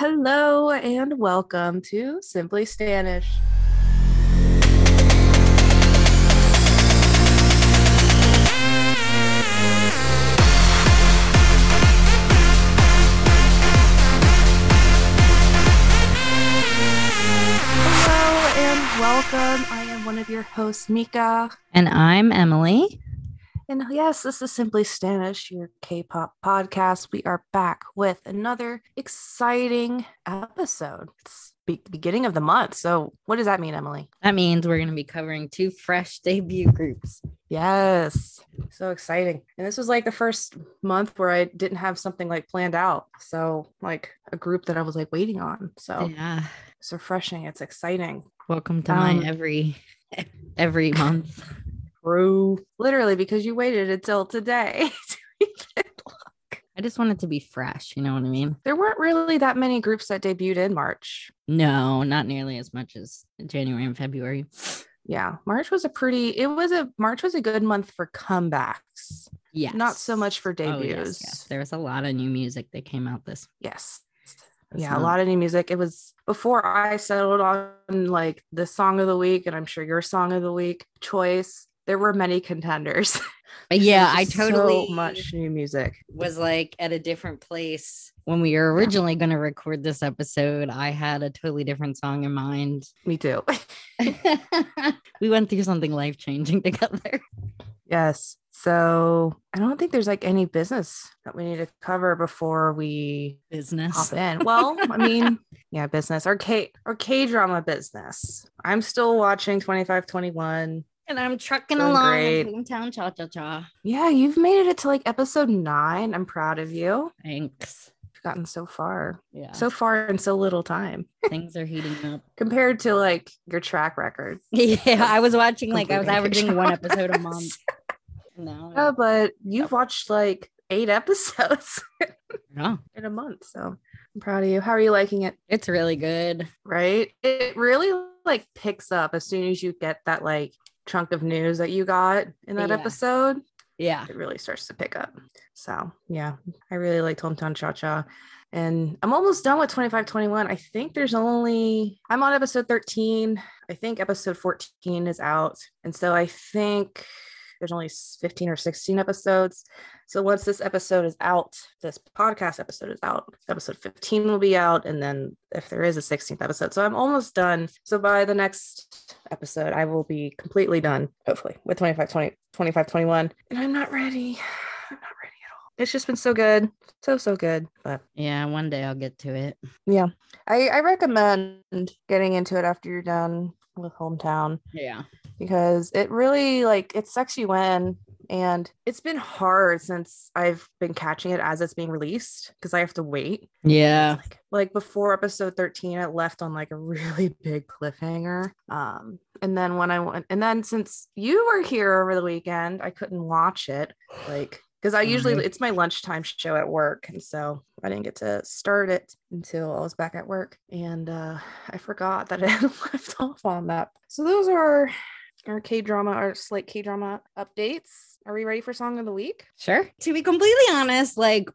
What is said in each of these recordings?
Hello and welcome to Simply Stanish. Hello and welcome. I am one of your hosts, Mika. And I'm Emily. And yes, this is Simply Stanish, your K pop podcast. We are back with another exciting episode. It's be- beginning of the month. So, what does that mean, Emily? That means we're going to be covering two fresh debut groups. Yes, so exciting. And this was like the first month where I didn't have something like planned out. So, like a group that I was like waiting on. So, Yeah. it's refreshing. It's exciting. Welcome to Um, my every every month. True. Literally, because you waited until today. I just want it to be fresh. You know what I mean? there weren't really that many groups that debuted in March. No, not nearly as much as January and February. yeah march was a pretty it was a march was a good month for comebacks Yes. not so much for Oh, debuts yes, yes. There was a lot of new music that came out this. yes this yeah a lot of new music it was before i settled on like the song of the week and i'm sure your song of the week choice there were many contenders But uh, yeah, I totally so much new music was like at a different place when we were originally going to record this episode. I had a totally different song in mind. me too we went through something life changing together. yes so i don't think there's like any business that we need to cover before we Business. hop in. Well, I mean, yeah, business or K or K drama business. I'm still watching 2521. And I'm trucking Doing along great. in Hometown Cha Cha Cha. Yeah, you've made it to like episode nine. I'm proud of you. Thanks. You've gotten so far, Yeah. so far in so little time things are heating up. compared to like your track record. Yeah. I was watching like I was averaging one episode a month. No. Yeah, but you've watched like eight episodes in a month. So I'm proud of you. How are you liking it? It's really good. Right? It really like picks up as soon as you get that like chunk of news that you got in that Yeah. episode. Yeah. it really starts to pick up. So yeah, I really liked Hometown Cha Cha. And I'm almost done with 2521. I think there's only, I'm on episode 13. I think episode 14 is out. And so I think there's only 15 or 16 episodes. So once this episode is out, this podcast episode is out, episode 15 will be out. And then if there is a 16th episode, so I'm almost done. So by the next episode, I will be completely done, hopefully, with 25, 20, 25, 21. And I'm not ready. I'm not ready at all. It's just been so good. So, so good. But Yeah. One day I'll get to it. yeah, I, I recommend getting into it after you're done with Hometown Yeah. because it really like it sucks you in and it's been hard since I've been catching it as it's being released because I have to wait. Yeah. Like, like before episode 13 it left on like a really big cliffhanger. Um and then when I went and then since you were here over the weekend, I couldn't watch it like because I usually Right. it's my lunchtime show at work and so I didn't get to start it until I was back at work and uh I forgot that it had left off on that. So those are our K drama, our slate K drama updates. Are we ready for song of the week? Sure. To be completely honest, like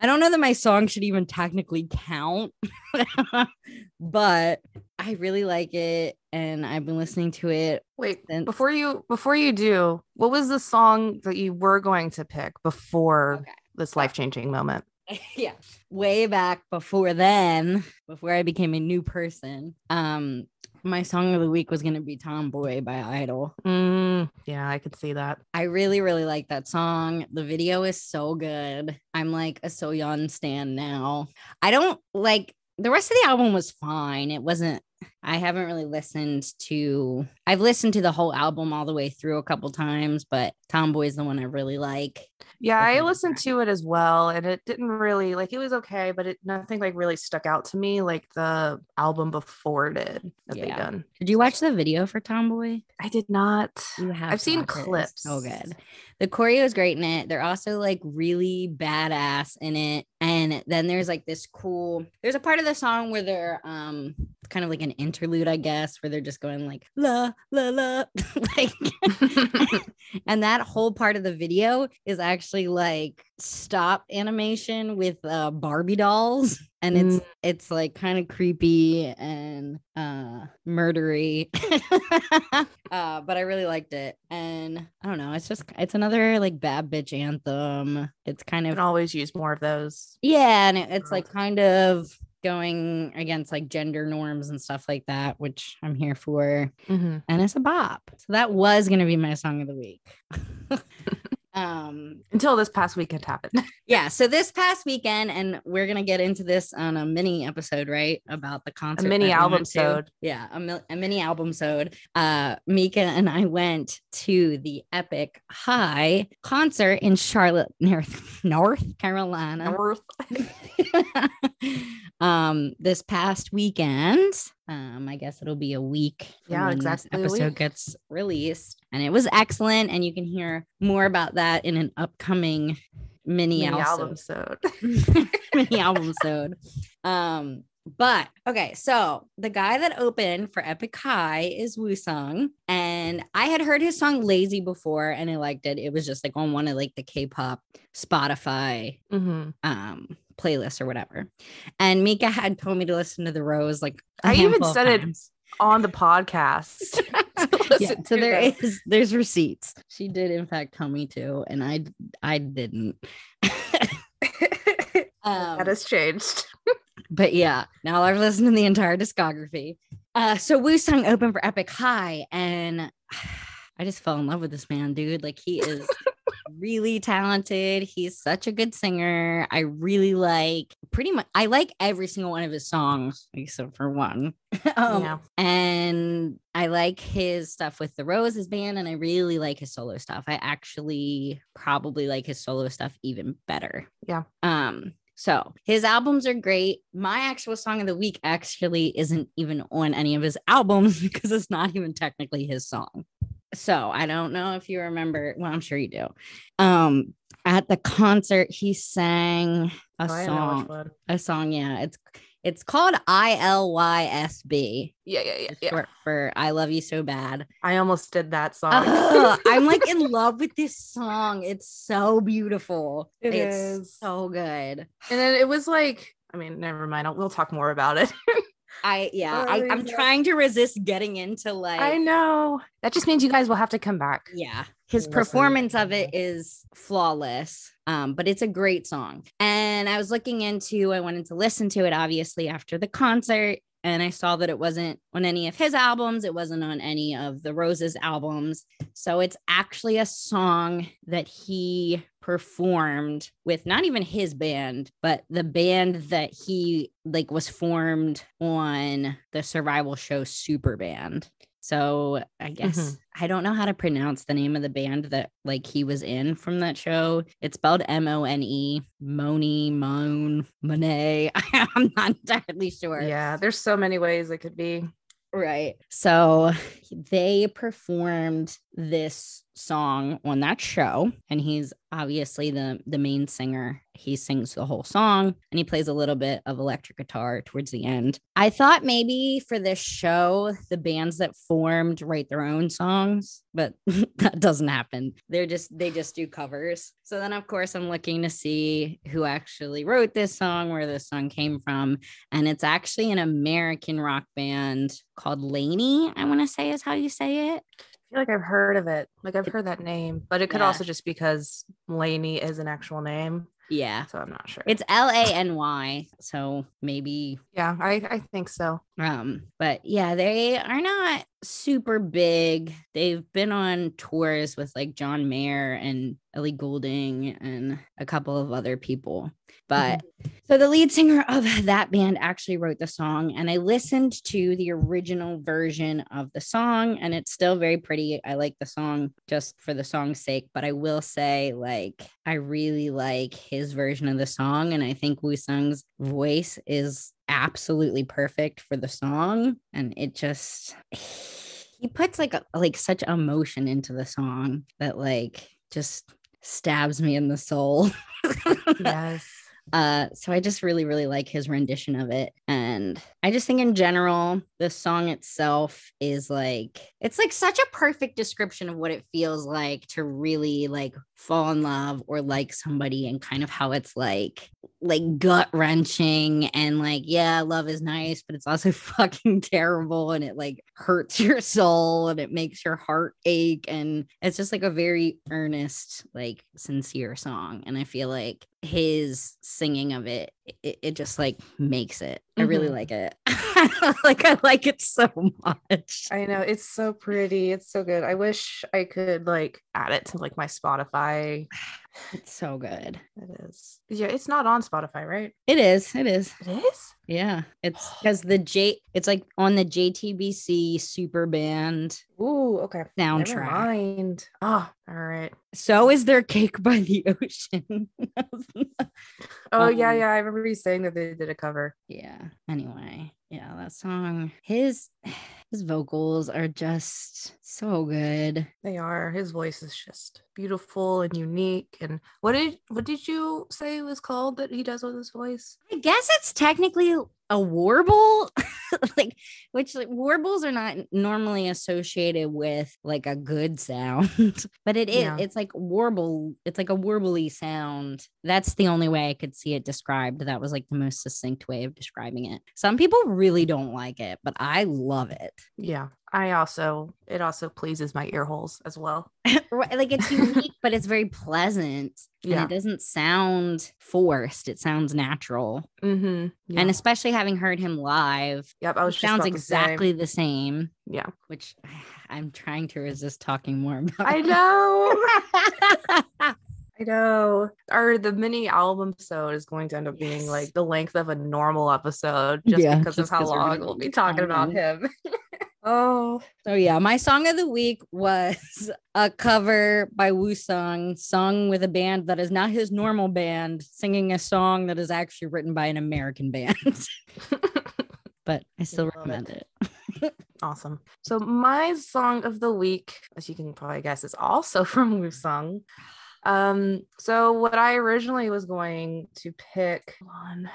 I don't know that my song should even technically count, but I really like it and I've been listening to it. Wait, Since- before you before you do, what was the song that you were going to pick before Okay. this life changing moment? yeah. Way back before then, before I became a new person, um my song of the week was going to be Tomboy by (G)I-DLE. Mm, yeah, I could see that. I really, really like that song. The video is so good. I'm like a Soyeon stan now. I don't like the rest of the album was fine. It wasn't. I haven't really listened to. I've listened to the whole album all the way through a couple times, but Tomboy is the one I really like. Yeah, I listened to it as well, and it didn't really like it was okay, but it nothing like really stuck out to me like the album before did that they Yeah. done. Did you watch the video for Tomboy? I did not. You have. I've seen watch it. It's clips. So good. The choreo is great in it. They're also like really badass in it. And then there's like this cool. There's a part of the song where they're um kind of like an interlude, I guess, where they're just going like la la la, like, and that whole part of the video is actually like stop animation with uh, Barbie dolls, and it's Mm. it's like kind of creepy and uh murdery. uh, but I really liked it, and I don't know, it's just it's another like bad bitch anthem. It's kind can of always use more of those. yeah, and it- it's like kind of going against like gender norms and stuff like that, which I'm here for. Mhm. And it's a bop. So that was gonna be my song of the week. um Until this past weekend happened. yeah, so this past weekend, and we're gonna get into this on a mini episode, right? About the concert. mini album sode. Yeah, a, mil- a mini album sode. Uh Mika and I went to the Epic High concert in Charlotte, North, North Carolina. um this past weekend um i guess it'll be a week Yeah, exactly episode gets released and it was excellent and you can hear more about that in an upcoming mini, Mini album album sode. mini album episode um but okay so the guy that opened for epic high is Woo-sung and i had heard his song lazy before and i liked it. It was just like on one of like the k-pop spotify hmm um playlist or whatever. And Mika had told me to listen to the Rose like I even said it. On the podcast. to Yeah, so to there them. is there's receipts. She did in fact tell me to, and I I didn't. um, that has changed. but yeah, now I've listened to the entire discography. Uh, so Woo Sung opened for Epic High, and I just fell in love with this man, dude. Like he is really talented. He's such a good singer. I really like pretty much. I like every single one of his songs except for one. um, yeah. and I like his stuff with the Rose's band, and I really like his solo stuff. I actually probably like his solo stuff even better. Yeah. Um, so his albums are great. My actual song of the week actually isn't even on any of his albums because it's not even technically his song. So I don't know if you remember. Well, I'm sure you do. Um, at the concert, he sang a Oh, I know which song. A song, yeah. It's it's called I L Y S B. Yeah, yeah, yeah, yeah. Short for I love you so bad. I almost did that song. Ugh, I'm like in love with this song. It's so beautiful. It it's is. so good. and then it was like, I mean, never mind. I'll, we'll talk more about it. I yeah, I, I'm trying to resist getting into like I know. That just means you guys will have to come back. yeah his Listen. performance of it is flawless um but it's a great song and i was looking into i wanted to listen to it obviously after the concert and i saw that it wasn't on any of his albums it wasn't on any of the roses albums so it's actually a song that he performed with not even his band but the band that he like was formed on the survival show super band so I guess Mhm. I don't know how to pronounce the name of the band that like he was in from that show. It's spelled M O N E, Moni, Moan, Monet. I'm not entirely sure. Yeah, there's so many ways it could be. Right. So they performed this song on that show and he's obviously the the main singer. He sings the whole song and he plays a little bit of electric guitar towards the end. I thought maybe for this show the bands that formed write their own songs, but that doesn't happen. They're just they just do covers. So then of course I'm looking to see who actually wrote this song, where this song came from, and it's actually an American rock band called LANY. I want to say is how you say it. Feel like I've heard of it. Like I've heard that name, but it could Yeah. also just because Laney is an actual name. Yeah, So I'm not sure. it's L A N Y. So maybe yeah, I, I think so. Um, but yeah, they are not super big. They've been on tours with like John Mayer and Ellie Goulding and a couple of other people. But mm-hmm. so the lead singer of that band actually wrote the song, and I listened to the original version of the song, and it's still very pretty. I like the song just for the song's sake, but I will say, like, I really like his version of the song, and I think Wu Sung's voice is absolutely perfect for the song, and it just he puts like a, like such emotion into the song that like just stabs me in the soul. Yes. Uh, so I just really, really like his rendition of it. And I just think in general, the song itself is like, it's like such a perfect description of what it feels like to really like fall in love or like somebody and kind of how it's like, like gut wrenching and like, yeah, love is nice, but it's also fucking terrible and it like hurts your soul and it makes your heart ache. And it's just like a very earnest, like sincere song. And I feel like his singing of it, it, it just like makes it. I really Mhm. like it. like I like it so much. I know it's so pretty. It's so good. I wish I could like add it to like my Spotify. It's so good. It is. Yeah, it's not on Spotify, right? It is. It is. It is. Yeah. It's because the J it's like on the JTBC super band Ooh, okay. Never soundtrack. mind. Ah, all right. So is there cake by the ocean. Oh yeah, Um, yeah. I remember you saying that they did a cover. yeah. Anyway, yeah, that song, his his vocals are just so good. They are. His voice is just beautiful and unique. And what did what did you say it was called that he does with his voice? I guess it's technically a warble, like which like, warbles are not normally associated with like a good sound, but it is. Yeah. It's like warble. It's like a warbly sound. That's the only way I could see it described. That was like the most succinct way of describing it. Some people really don't like it, but I love it. Yeah. I also it also pleases my ear holes as well. Like it's unique, but it's very pleasant. Yeah. And it doesn't sound forced. It sounds natural. Mm-hmm. Yeah. And especially having heard him live, yep, I was it sounds about to say. exactly the same. Yeah. which I'm trying to resist talking more about. I know. I know. Or the mini album episode is going to end up being Yes. like the length of a normal episode just Yeah, because of just how 'cause we're long we'll be talking about him. Oh, so yeah, my song of the week was a cover by Wu Sung, sung with a band that is not his normal band, singing a song that is actually written by an American band. but I still Love recommend it. it. awesome. So my song of the week, as you can probably guess, is also from Wu Wusung. Um, so what I originally was going to pick on.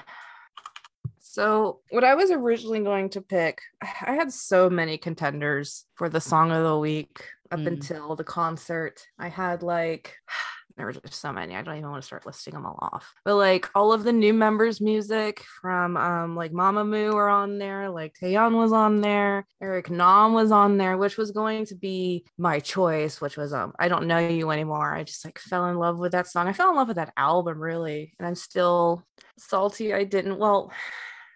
So what I was originally going to pick, I had so many contenders for the song of the week up Mm. until the concert. I had like there were just so many. I don't even want to start listing them all off. But like all of the new members' music from um like Mamamoo were on there, like Taeyeon was on there, Eric Nam was on there, which was going to be my choice, which was um I don't know you anymore. I just like fell in love with that song. I fell in love with that album really, and I'm still salty I didn't well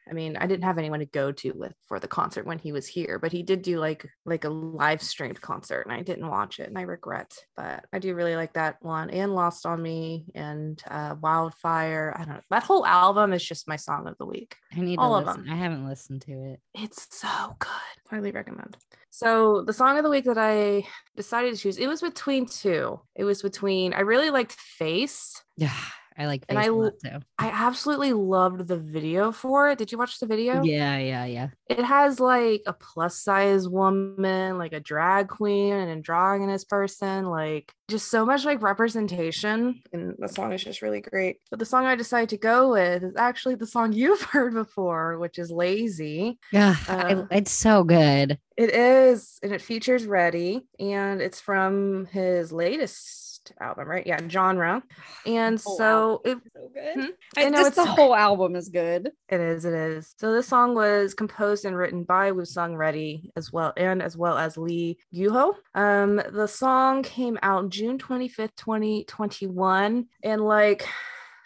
I mean, I didn't have anyone to go to with for the concert when he was here, but he did do like like a live streamed concert and I didn't watch it and I regret. But I do really like that one and Lost on Me and uh Wildfire. I don't know. That whole album is just my song of the week. I need All to of listen. them. I haven't listened to it. It's so good. Highly recommend. So the song of the week that I decided to choose, it was between two. It was between I really liked Face. Yeah, I like And I a too. I absolutely loved the video for it. Did you watch the video? Yeah, yeah, yeah. it has like a plus size woman, like a drag queen, and an androgynous person, like just so much like representation. And the song is just really great. But the song I decided to go with is actually the song you've heard before, which is Lazy. Yeah, Uh, I, it's so good. It is, and it features Reddy, and it's from his latest album, right? Yeah, genre. And so it So good. Hmm? I I know it's the whole album is good. It is, it is. So this song was composed and written by Woo-sung Reddy as well, and as well as Lee Yuho. Um, the song came out June 25th, 2021. And like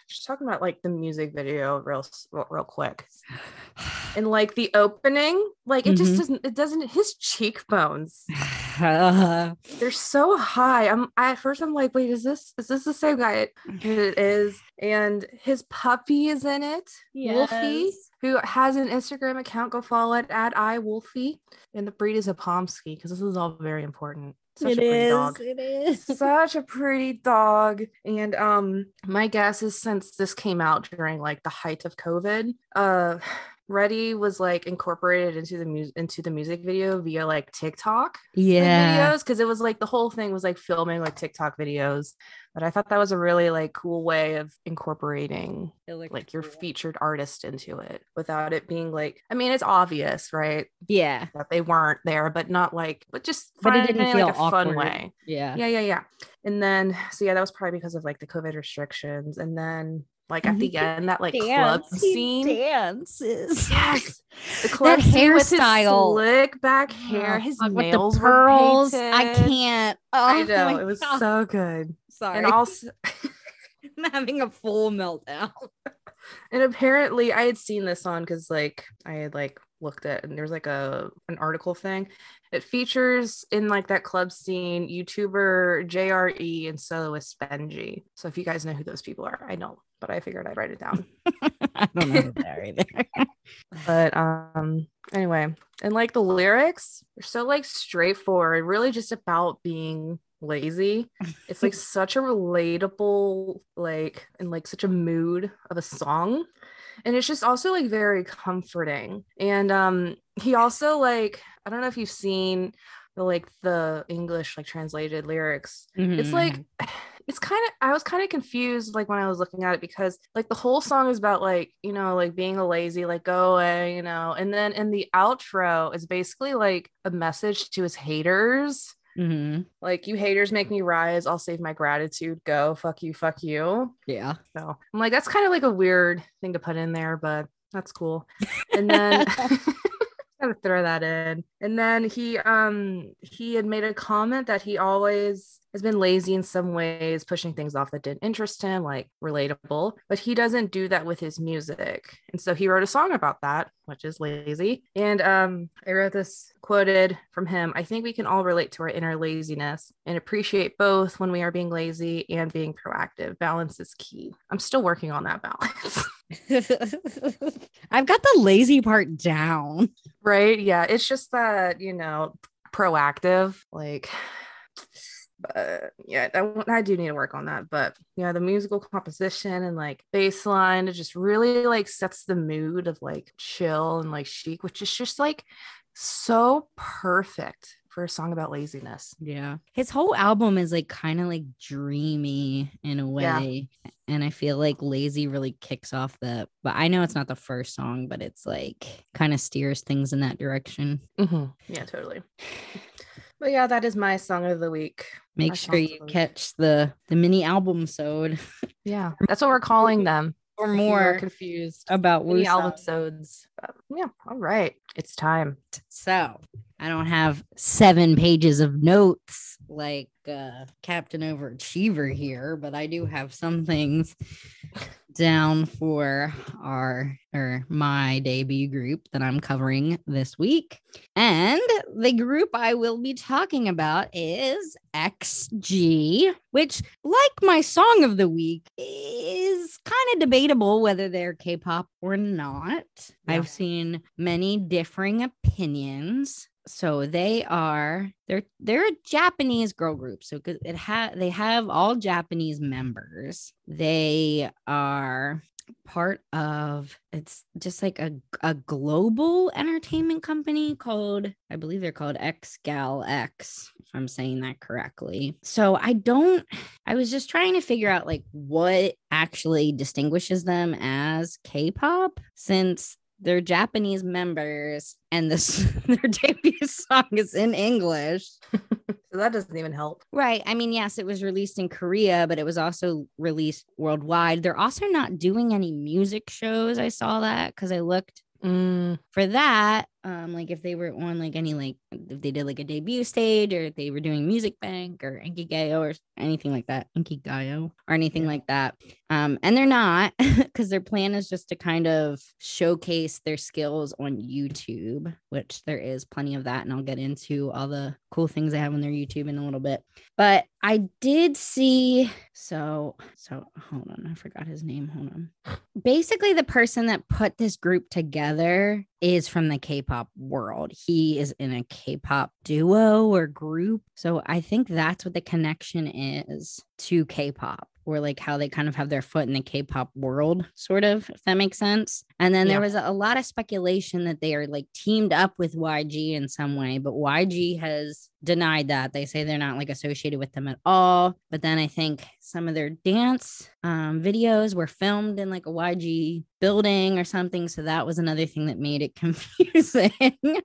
just talking about like the music video real real, real quick. And like the opening, like it just Mhm. doesn't it doesn't his cheekbones. Uh, They're so high. I'm I, at first I'm like, wait, is this is this the same guy? And it is. And his puppy is in it. Wolfie, who has an Instagram account. Go follow it at I Wolfie. And the breed is a Pomsky because this is all very important. Such it is. dog. It is. Such a pretty dog. And um, my guess is since this came out during like the height of COVID, uh Reddy was like incorporated into the music into the music video via like TikTok Yeah. videos because it was like the whole thing was like filming like TikTok videos. But I thought that was a really like cool way of incorporating like your featured artist into it without it being like I mean it's obvious, right? Yeah. That they weren't there, but not like but just But it didn't feel like a fun way. Yeah. Yeah, yeah, yeah. And then so yeah, that was probably because of like the COVID restrictions. And then like at the end, that like club scene. dances. Yes, the club scene with his hairstyle. slick back hair, Oh, his with nails the pearls. were I can't. Oh, I know it was God. so good. Sorry. And also, I'm having a full meltdown. and apparently, I had seen this on because like I had like looked at and there's like a an article thing. It features in like that club scene YouTuber JRE and soloist Benji. So if you guys know who those people are, I don't, but I figured I'd write it down. I don't know who they are either. but um anyway and like the lyrics are so like straightforward really just about being lazy. It's like such a relatable like and like such a mood of a song. And it's just also like very comforting. And um he also like i don't know if you've seen the like the english like translated lyrics. It's Mhm. like it's kind of i was kind of confused like when i was looking at it because like the whole song is about like you know like being a lazy like go away you know. And then in the outro is basically like a message to his haters Mhm. like you haters make me rise i'll save my gratitude go fuck you fuck you yeah. so i'm like that's kind of like a weird thing to put in there but that's cool and then gotta throw that in. And then he um he had made a comment that he always has been lazy in some ways pushing things off that didn't interest him like relatable but he doesn't do that with his music. And so he wrote a song about that which is lazy. And um i wrote this quoted from him i think we can all relate to our inner laziness and appreciate both when we are being lazy and being proactive. Balance is key. I'm still working on that balance I've got the lazy part down. Right. Yeah. It's just that, you know, proactive, like, but yeah, I, I do need to work on that. But yeah, the musical composition and like bass line, it just really like sets the mood of like chill and like chic, which is just like so perfect for a song about laziness. Yeah. His whole album is like kind of like dreamy in a Yeah. way. And I feel like Lazy really kicks off the, but I know it's not the first song, but it's like kind of steers things in that direction. Mhm. Yeah, totally. But yeah, that is my song of the week. Make My sure you catch the the mini album sode Yeah, that's what we're calling them. or if you were more confused. about Mini album sods. But yeah, all right. It's time. So I don't have seven pages of notes like uh, Captain Overachiever here, but I do have some things down for our or my debut group that I'm covering this week. And the group I will be talking about is XG, which, like my song of the week, is kind of debatable whether they're K pop or not. Yeah. I've seen many differing opinions. So they are they're they're a Japanese girl group. So it ha- they have all Japanese members. They are part of it's just like a, a global entertainment company called I believe they're called XGAL X if I'm saying that correctly. So I don't I was just trying to figure out like what actually distinguishes them as K-pop since they're Japanese members and this their debut song is in English. So that doesn't even help. Right. I mean, yes, it was released in Korea, but it was also released worldwide. They're also not doing any music shows. I saw that because I looked Mm, for that. Um, like if they were on like any like if they did like a debut stage or if they were doing Music Bank or Inkigayo or anything like that, Inkigayo or anything Yeah. like that. Um, and they're not because their plan is just to kind of showcase their skills on YouTube, which there is plenty of that, and I'll get into all the cool things they have on their YouTube in a little bit. But I did see so so hold on, I forgot his name. Hold on. Basically, the person that put this group together is from the K-pop world. He is in a K-pop duo or group. So I think that's what the connection is to K-pop or like how they kind of have their foot in the K-pop world, sort of, if that makes sense. And then there was a, a lot of speculation that they are like teamed up with YG in some way, but YG has denied that. They say they're not like associated with them at all. But then I think some of their dance um, videos were filmed in like a YG building or something. So that was another thing that made it confusing.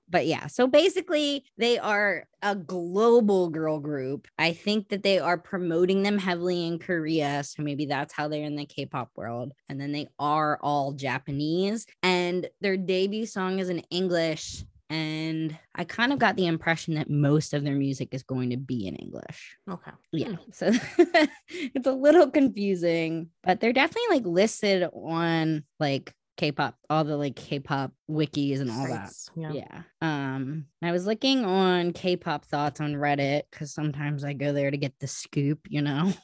but yeah, so basically, they are a global girl group. I think that they are promoting them heavily in Korea. So maybe that's how they're in the K pop world. And then they are all Japanese. And their debut song is in English. And I kind of got the impression that most of their music is going to be in English. Okay. Yeah. So it's a little confusing, but they're definitely like listed on like K-pop, all the like K-pop wikis and all that. Yeah. Yeah. Um, I was looking on K-pop thoughts on Reddit because sometimes I go there to get the scoop, you know.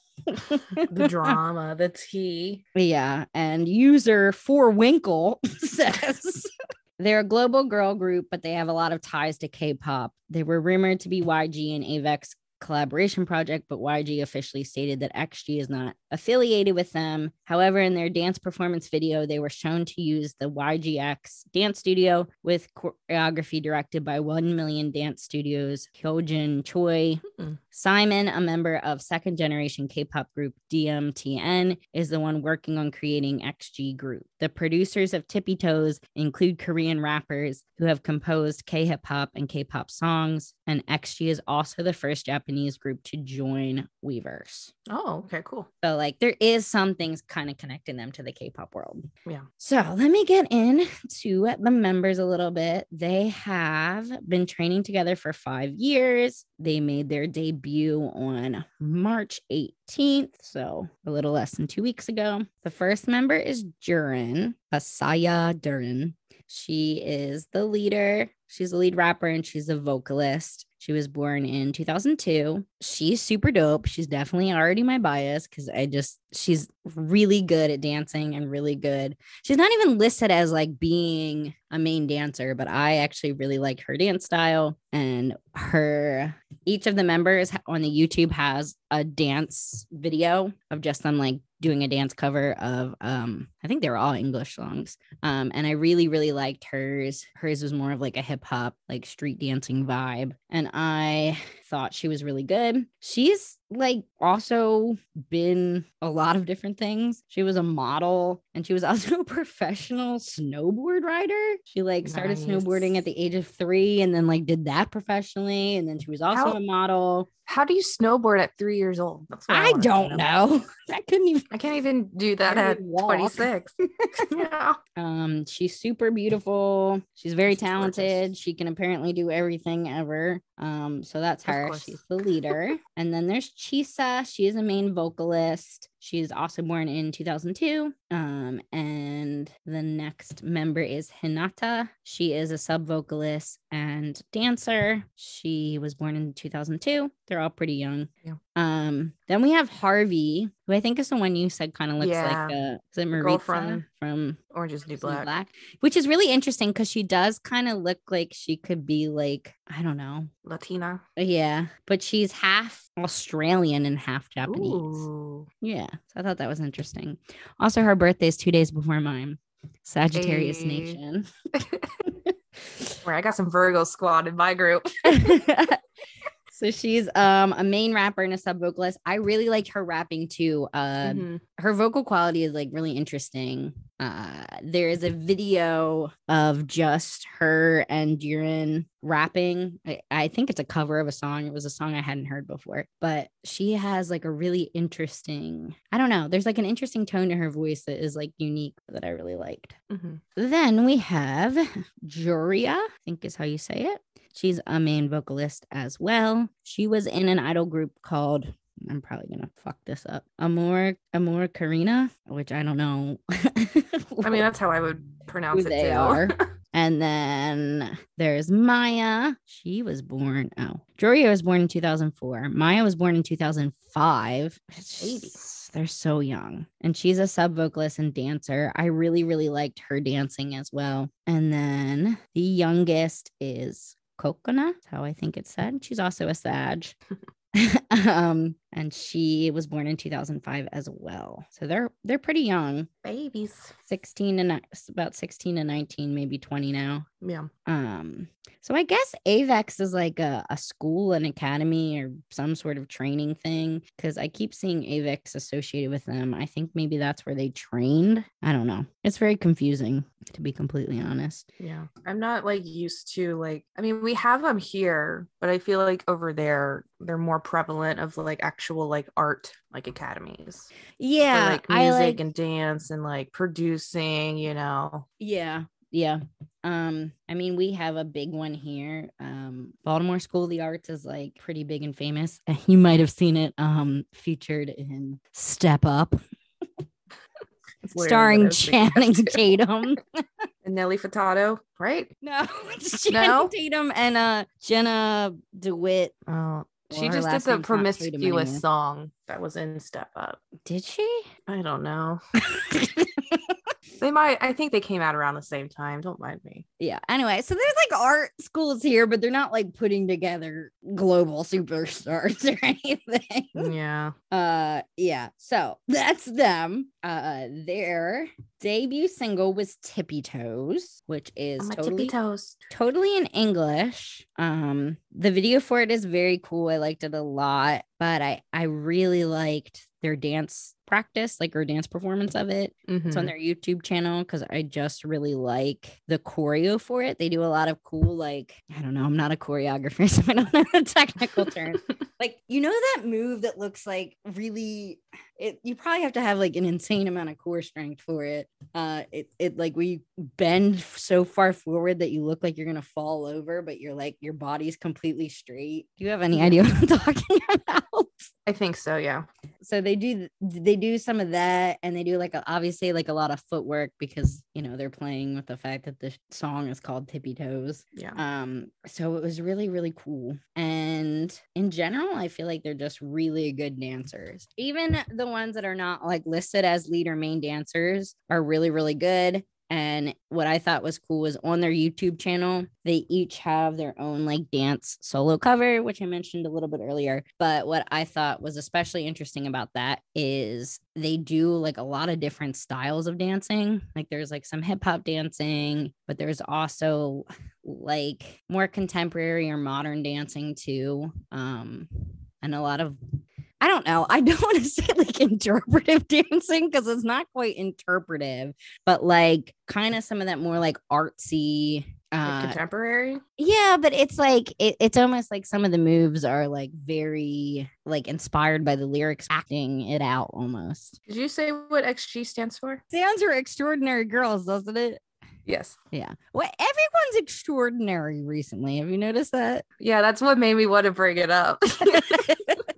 The drama, the tea. Yeah, and user for Winkle says they're a global girl group, but they have a lot of ties to K-pop. They were rumored to be YG and Avex collaboration project, but YG officially stated that XG is not affiliated with them. However, in their dance performance video, they were shown to use the YGX dance studio with choreography directed by 1 Million Dance Studios Hyojin Choi. Hmm. Simon, a member of second generation K pop group DMTN, is the one working on creating XG Group. The producers of Tippy Toes include Korean rappers who have composed K hip hop and K pop songs, and XG is also the first Japanese group to join Weverse. Oh, okay, cool. So, like, there is some things kind of connecting them to the K pop world. Yeah. So, let me get into the members a little bit. They have been training together for five years. They made their debut on March 18th, so a little less than two weeks ago. The first member is Jurin, Asaya Jurin. She is the leader. She's the lead rapper and she's a vocalist. She was born in 2002. She's super dope. She's definitely already my bias because I just, she's really good at dancing and really good. She's not even listed as like being a main dancer, but I actually really like her dance style and her. Each of the members on the YouTube has a dance video of just them like doing a dance cover of um I think they were all English songs. Um and I really really liked hers. Hers was more of like a hip hop like street dancing vibe and I thought she was really good. She's like also been a lot of different things. She was a model and she was also a professional snowboard rider. She like started Nice. snowboarding at the age of 3 and then like did that professionally and then she was also How- a model. How do you snowboard at three years old? I wanna don't know. I couldn't even I can't even do that at walk. 26. yeah. Um, she's super beautiful. She's very She's gorgeous. talented. She can apparently do everything ever. Um, so that's her. She's the leader. and then there's Chisa. She is a main vocalist. She's also born in 2002. Um, and the next member is Hinata. She is a sub vocalist and dancer. She was born in 2002. They're all pretty young. Yeah. Um, then we have Harvey, who I think is the one you said kind of looks like Yeah. uh is it Maritza from from Orange is New is Black. which is really interesting because she does kind of look like she could be like I don't know, Latina. yeah, but she's half Australian and half Japanese. Ooh. Yeah, so I thought that was interesting. Also, her birthday is two days before mine. Sagittarius Hey. Nation. Where I got some Virgo squad in my group. so she's um a main rapper and a sub vocalist. I really like her rapping too. Uh, Mhm. Her vocal quality is like really interesting. Uh, there is a video of just her and Jurin rapping. I, I think it's a cover of a song. It was a song I hadn't heard before, but she has like a really interesting, I don't know, there's like an interesting tone to her voice that is like unique that I really liked. Mhm. Then we have Juria, I think is how you say it. She's a main vocalist as well. She was in an idol group called I'm probably gonna fuck this up. Amor Amor Karina, which I don't know. I mean, that's how I would pronounce it they too. are. and then there's Maya. She was born. Oh, Juria was born in 2004. Maya was born in 2005. Babies. They're so young. And she's a sub vocalist and dancer. I really, really liked her dancing as well. And then the youngest is Coconut, that's how I think it's said. She's also a Sag. um, and she was born in 2005 as well. So they're they're pretty young, Babies. 16 and about 16 and 19, maybe 20 now. Yeah. Um, so I guess AVEX is like a, a school, an academy, or some sort of training thing. Cause I keep seeing AVEX associated with them. I think maybe that's where they trained. I don't know. It's very confusing, to be completely honest. Yeah. I'm not like used to like I mean we have them here, but I feel like over there they're more prevalent of like actual like art like academies. for, Yeah. like I music like and dance and like producing, you know. Yeah, yeah. Um, I mean, we have a big one here. Um, Baltimore School of the Arts is like pretty big and famous. You might have seen it um featured in Step Up, starring what I was thinking of, Channing. Tatum. and Nelly Furtado, right? no, it's Channing No? Tatum and uh Jenna Dewan. Oh, Well, her just did the name's not Tatum promiscuous song that was in Step Up. Did she? I don't know. They might. I think they came out around the same time. Don't mind me. yeah. Anyway, so there's like art schools here, but they're not like putting together global superstars or anything. Yeah. Uh yeah, so that's them. Uh their debut single was Tippy Toes, which is my totally tippy toes. totally in English. Um the video for it is very cool. I liked it a lot, but I I really liked their dance practice, like her dance performance of it. It's on Mhm. their YouTube channel because I just really like the choreo for it. They do a lot of cool, like, I don't know, I'm not a choreographer, so I don't know the technical term. like, you know, that move that looks like really, it, you probably have to have like an insane amount of core strength for it. Uh, it, it like we bend so far forward that you look like you're gonna fall over, but you're like, your body's completely straight. Do you have any idea what I'm talking about? I think so. Yeah. so they do they do some of that and they do like a, obviously like a lot of footwork because you know they're playing with the fact that the song is called tippy toes Yeah. um so it was really really cool and in general i feel like they're just really good dancers even the ones that are not like listed as lead or main dancers are really really good and what I thought was cool was on their YouTube channel, they each have their own like dance solo cover, which I mentioned a little bit earlier. But what I thought was especially interesting about that is they do like a lot of different styles of dancing. Like there's like some hip hop dancing, but there's also like more contemporary or modern dancing too. Um, and a lot of I don't know. I don't want to say like interpretive dancing because it's not quite interpretive, but like kind of some of that more like artsy. Like Uh, contemporary. yeah, but it's like it, it's almost like some of the moves are like very like inspired by the lyrics, acting it out almost. Did you say what XG stands for? Stands for extraordinary girls, doesn't it? Yes. Yeah. Well, everyone's extraordinary recently. Have you noticed that? Yeah, that's what made me want to bring it up.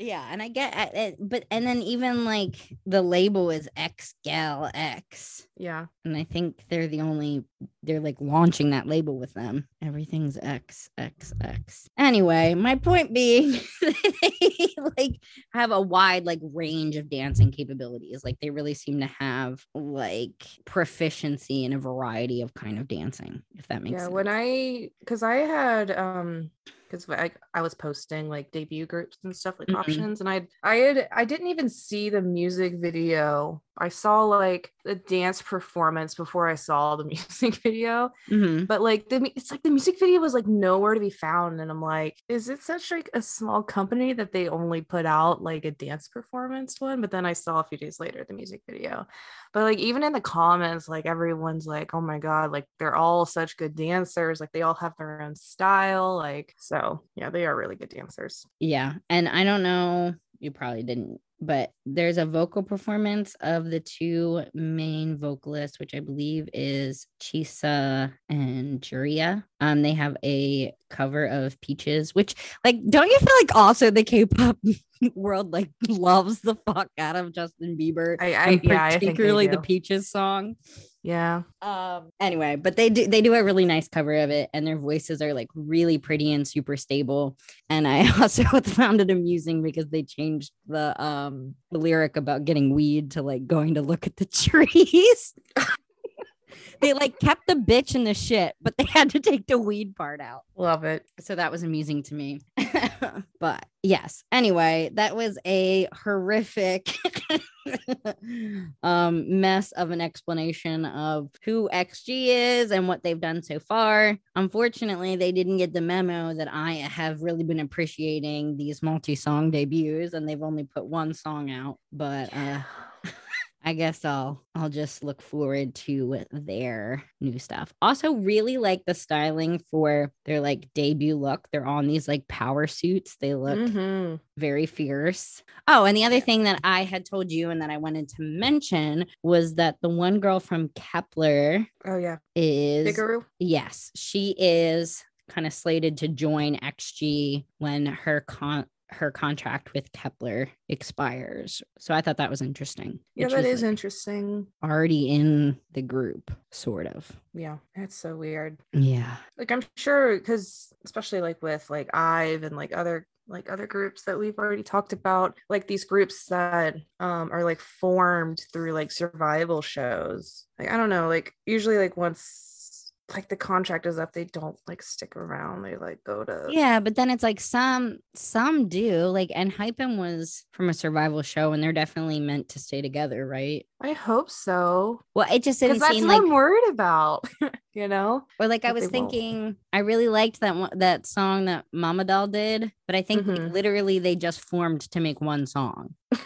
Yeah, and I get it, but and then even like the label is X Gal X, yeah. and I think they're the only they're like launching that label with them. Everything's X X X. Anyway, my point being, they like have a wide like range of dancing capabilities. Like they really seem to have like proficiency in a variety of kind of dancing. If that makes sense. yeah sense. when i because i had um because I, I was posting like debut groups and stuff like Mhm. options and i i had i didn't even see the music video i saw like the dance performance before i saw the music video Mhm. but like the it's like the music video was like nowhere to be found and i'm like is it such like a small company that they only put out like a dance performance one but then i saw a few days later the music video but like even in the comments like everyone's like oh my god like they're all such good dancers like they all have their own style like so yeah they are really good dancers Yeah. And I don't know, you probably didn't, but there's a vocal performance of the two main vocalists, which I believe is Chisa and Juria. Um, they have a cover of Peaches, which like don't you feel like also the K-pop world like loves the fuck out of Justin Bieber? i i yeah i particularly the. Peaches song. Yeah Um anyway, but they do they do a really nice cover of it and their voices are like really pretty and super stable. And I also found it amusing because they changed the um the lyric about getting weed to like going to look at the trees. They like kept the bitch in the shit, but they had to take the weed part out. Love it. So that was amusing to me. but yes, anyway, that was a horrific um mess of an explanation of who XG is and what they've done so far. Unfortunately, they didn't get the memo that I have really been appreciating these multi-song debuts and they've only put one song out, but uh I guess I'll I'll just look forward to their new stuff. Also, really like the styling for their like debut look. They're on these like power suits. They look Mhm. very fierce. Oh, and the other thing that I had told you and that I wanted to mention was that the one girl from Kepler Oh yeah. is Hikaru. yes, she is kind of slated to join XG when her con her contract with Kep1er expires. So I thought that was interesting. Yeah, that that like, interesting. already in the group, sort of. Yeah, that's so weird. Yeah. Like I'm sure because especially like with like Ive and like other like other groups that we've already talked about, like these groups that um are like formed through like survival shows. Like I don't know, like usually like once like the contract is up, they don't like stick around. They like go to Yeah, but then it's like some some do like Enhypen was from a survival show and they're definitely meant to stay together, right? I hope so. Well, it just didn't that's seem what like I'm worried about. you know? or like I was they won't. thinking I really liked that one, that song that MAMADOL did, but I think Mhm. literally they just formed to make one song.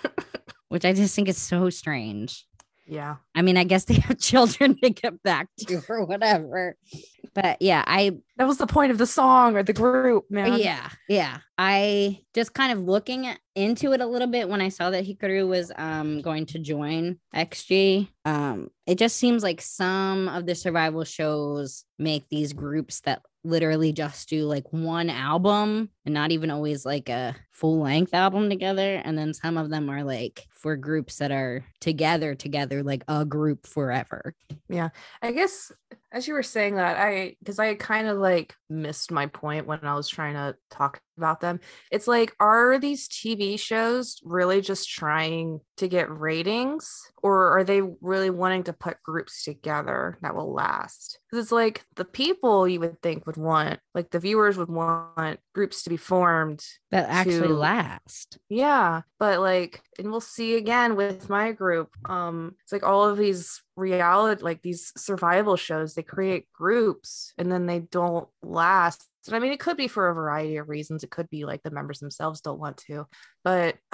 Which I just think is so strange. Yeah. I mean, I guess they have children to get back to or whatever. But yeah, I That was the point of the song or the group, man. Yeah, yeah. I just kind of looking into it a little bit when I saw that Hikaru was um going to join XG. Um, it just seems like some of the survival shows make these groups that literally just do like one album and not even always like a full length album together. And then some of them are like for groups that are together, together, like a group forever. Yeah. I guess as you were saying that, I because I kind of like missed my point when I was trying to talk about them. It's like, are these TV shows really just trying to get ratings, or are they really wanting to put groups together that will last? Because it's like the people you would think would want, like the viewers would want groups to be formed That actually To- last. yeah, but like, and we'll see again with my group. Um, it's like all of these reality, like these survival shows, they create groups and then they don't last. And I mean, it could be for a variety of reasons. It could be like the members themselves don't want to, but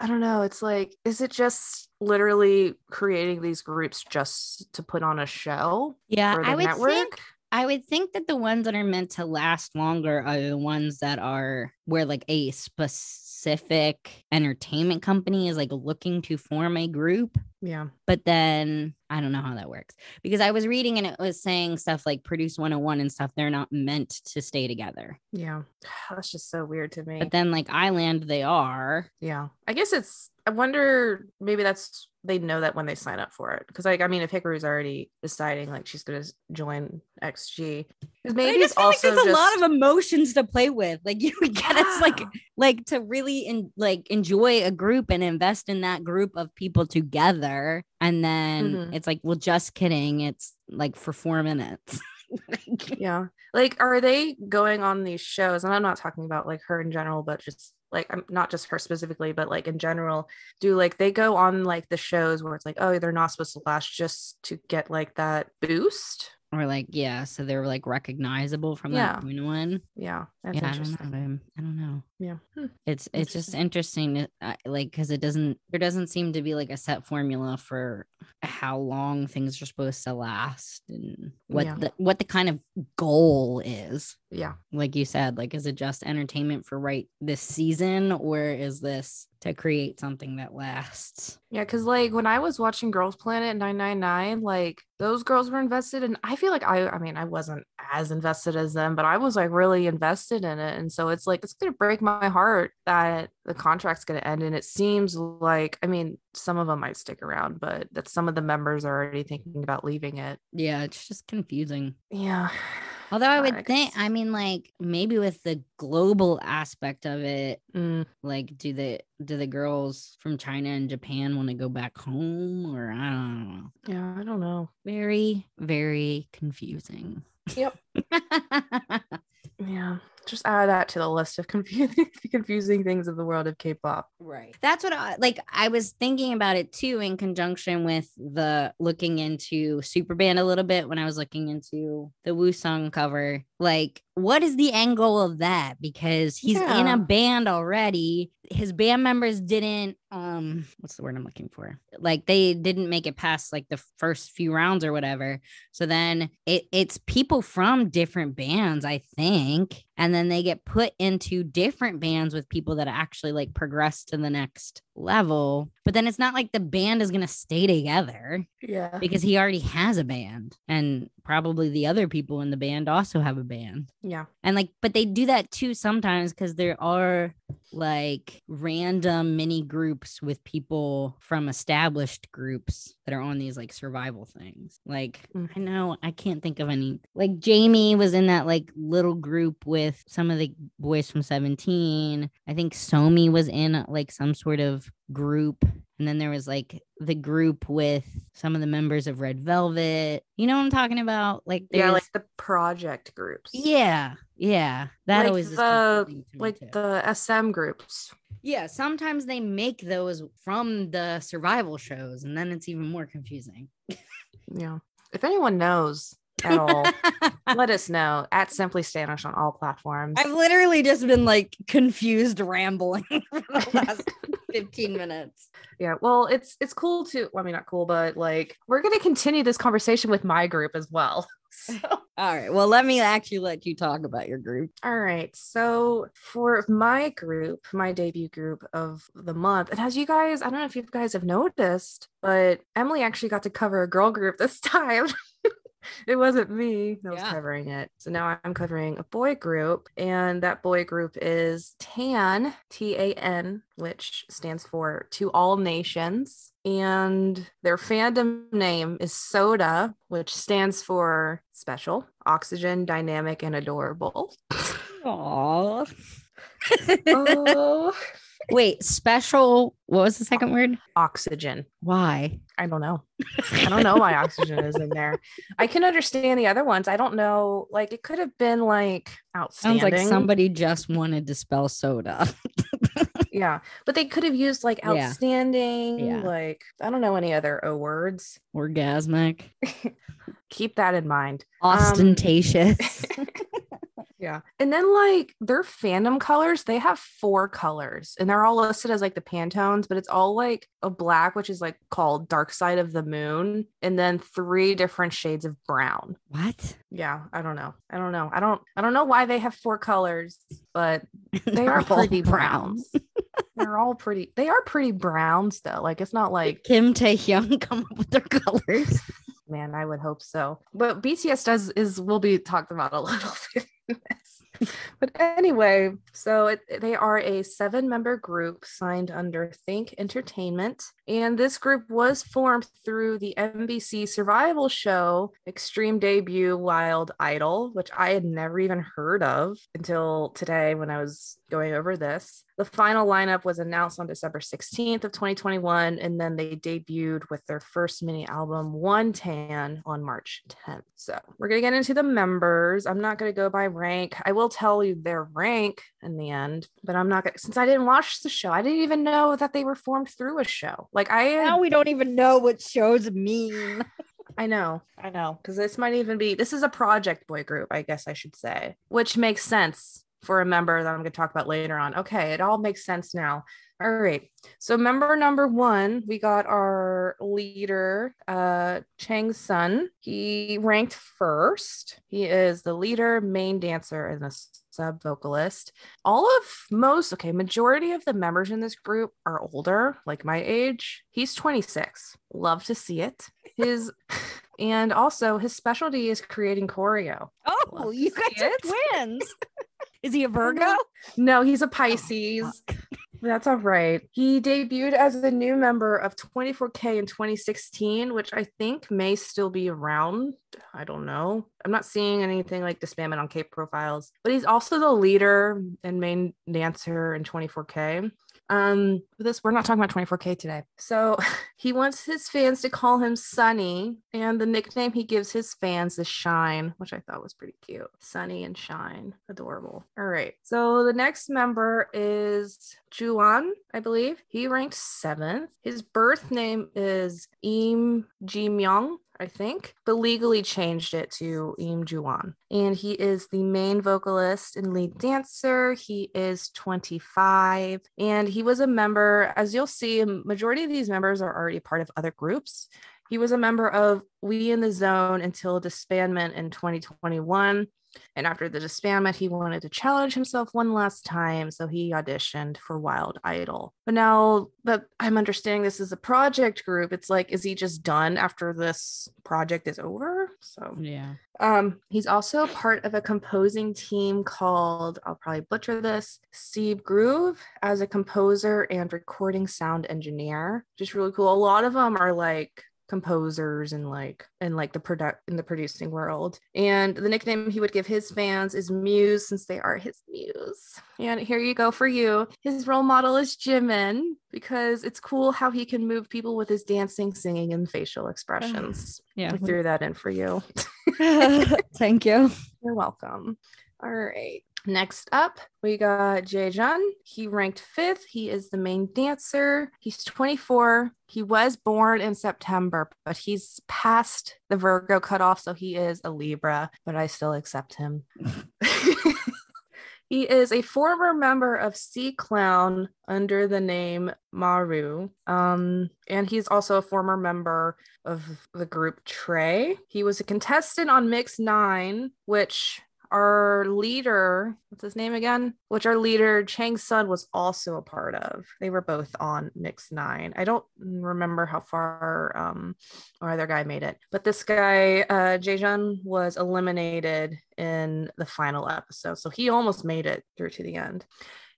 I don't know. It's like, is it just literally creating these groups just to put on a show Yeah, for the I would network? think I would think that the ones that are meant to last longer are the ones that are where like a specific entertainment company is like looking to form a group. yeah. But then I don't know how that works because I was reading and it was saying stuff like Produce 101 and stuff. They're not meant to stay together. Yeah. That's just so weird to me. But then like I-LAND, they are. Yeah. I guess it's I wonder maybe that's they know that when they sign up for it. Because like I mean if Hikaru's already deciding like she's gonna join XG. Because maybe I it's just feel like also there's a lot of emotions to play with. Like you get us like like to really in, like enjoy a group and invest in that group of people together and then Mhm. it's like well just kidding it's like for four minutes yeah. Like are they going on these shows? And I'm not talking about like her in general, but just like I'm not just her specifically, but like in general, do like they go on like the shows where it's like, oh, they're not supposed to last just to get like that boost? or like yeah so they're like recognizable from Yeah. that point on Yeah. That's yeah I don't interesting. know. I don't know Yeah. Hmm. it's it's just interesting to, uh, like because it doesn't there doesn't seem to be like a set formula for how long things are supposed to last and what Yeah. the what the kind of goal is Yeah. like you said like is it just entertainment for right this season or is this to create something that lasts Yeah, because like when I was watching Girls Planet 999, like those girls were invested and I feel like I I mean I wasn't as invested as them, but I was like really invested in it. And so it's like it's gonna break my heart that the contract's gonna end. And it seems like I mean, some of them might stick around, but that some of the members are already thinking about leaving it. yeah it's just confusing Yeah. Although I would think, I mean, like maybe with the global aspect of it, Mm, like do the do the girls from China and Japan want to go back home or I don't know. yeah, I don't know. Very, very confusing. Yep. Yeah, just add that to the list of confusing confusing things of the world of K-pop. Right. That's what I like. I was thinking about it too in conjunction with the looking into Superband a little bit when I was looking into the Woo Sung cover. Like, what is the angle of that? Because he's in a band already. His band members didn't um what's the word I'm looking for? Like they didn't make it past like the first few rounds or whatever. So then it it's people from different bands, I think. And then they get put into different bands with people that actually like progress to the next level. But then it's not like the band is going to stay together Yeah. because he already has a band and probably the other people in the band also have a band. Yeah. And like, but they do that too sometimes because there are like random mini groups with people from established groups that are on these like survival things. Like, Mm. I know I can't think of any. Like, Jamie was in that like little group with some of the boys from 17. I think Somi was in like some sort of group. And then there was like the group with some of the members of Red Velvet. You know what I'm talking about? Like, Yeah, like the project groups. yeah, yeah. That Like always the- Like too. the SM groups. yeah. Sometimes they make those from the survival shows, and then it's even more confusing. Yeah. If anyone knows at all, let us know at Simply Stanish on all platforms. I've literally just been like confused rambling for the last 15 minutes. Yeah, well, it's it's cool to. Well, I mean, not cool, but like we're gonna continue this conversation with my group as well. So, All right. Well, let me actually let you talk about your group. all right. So for my group, my debut group of the month, and as you guys, I don't know if you guys have noticed, but Emily actually got to cover a girl group this time. It wasn't me that was covering it. So now I'm covering a boy group, and that boy group is TAN, T A N, which stands for To All Nations. And their fandom name is SODA, which stands for Special, Oxygen, Dynamic, and Adorable. Aww. oh, Wait, special. What was the second word? oxygen. Why? I don't know. I don't know why oxygen is in there. I can understand the other ones. I don't know. Like it could have been like outstanding. Sounds like somebody just wanted to spell soda. Yeah, but they could have used like outstanding. Yeah. Like I don't know any other O words. Orgasmic. Keep that in mind. Um, Ostentatious. Yeah. And then like their fandom colors, they have four colors and they're all listed as like the Pantones, but it's all like a black, which is like called Dark Side of the Moon, and then three different shades of brown. what? Yeah, I don't know. I don't know. I don't I don't know why they have four colors, but they all pretty brown. browns. they're all pretty they are pretty browns though. Like it's not like Kim Tae Hyung come up with their colors. man, I would hope so. But BTS does is will be talked about a little bit. But anyway, so it, they are a seven member group signed under Think Entertainment. And this group was formed through the MBC survival show Extreme Debut Wild Idol, which I had never even heard of until today when I was going over this. The final lineup was announced on December 16th of 2021, and then they debuted with their first mini album, One Tan, on March 10th. So we're gonna get into the members. I'm not gonna go by rank. I will tell you their rank in the end, but I'm not gonna since I didn't watch the show. I didn't even know that they were formed through a show. Like I Now we don't even know what shows mean. I know, I know, because this might even be this is a project boy group, I guess I should say, which makes sense for a member that I'm going to talk about later on. Okay, it all makes sense now. All right, so member number one, we got our leader, uh, Chang Sun. He ranked first. He is the leader, main dancer, and a sub vocalist. All of most, okay, majority of the members in this group are older, like my age. He's 26. Love to see it. His and also his specialty is creating choreo. Oh, you guys are twins. Is he a Virgo? No, he's a Pisces. Oh, That's all right. He debuted as a new member of 24K in 2016, which I think may still be around. I don't know. I'm not seeing anything like disbandment on K profiles, but he's also the leader and main dancer in 24K. Um, this we're not talking about 24K today. So he wants his fans to call him Sunny, and the nickname he gives his fans is Shine, which I thought was pretty cute. Sunny and Shine, adorable. All right. So the next member is Juan, I believe. He ranked seventh. His birth name is Im Ji Myung. I think, but legally changed it to Im Juan. And he is the main vocalist and lead dancer. He is 25 and he was a member, as you'll see, majority of these members are already part of other groups. He was a member of We in the Zone until disbandment in 2021. And after the disbandment, he wanted to challenge himself one last time. So he auditioned for Wild Idol. But now that I'm understanding this is a project group, it's like, is he just done after this project is over? So Yeah. um, he's also part of a composing team called, I'll probably butcher this, Sieb Groove as a composer and recording sound engineer. Just really cool. A lot of them are like composers and like in like the product in the producing world and the nickname he would give his fans is muse since they are his muse and here you go for you his role model is jimin because it's cool how he can move people with his dancing singing and facial expressions Yeah. i threw that in for you Thank you. you're welcome. All right. Next up, we got Jaejun. He ranked fifth. He is the main dancer. He's 24. He was born in September, but he's past the Virgo cutoff, so he is a Libra, but I still accept him. he is a former member of C-Clown under the name Maru. Um, and he's also a former member of the group TREI. He was a contestant on Mix Nine, which our leader, what's his name again? Which our leader Chang Sun was also a part of. They were both on Mix Nine. I don't remember how far um our other guy made it, but this guy, uh, Jaejun, was eliminated in the final episode, so he almost made it through to the end.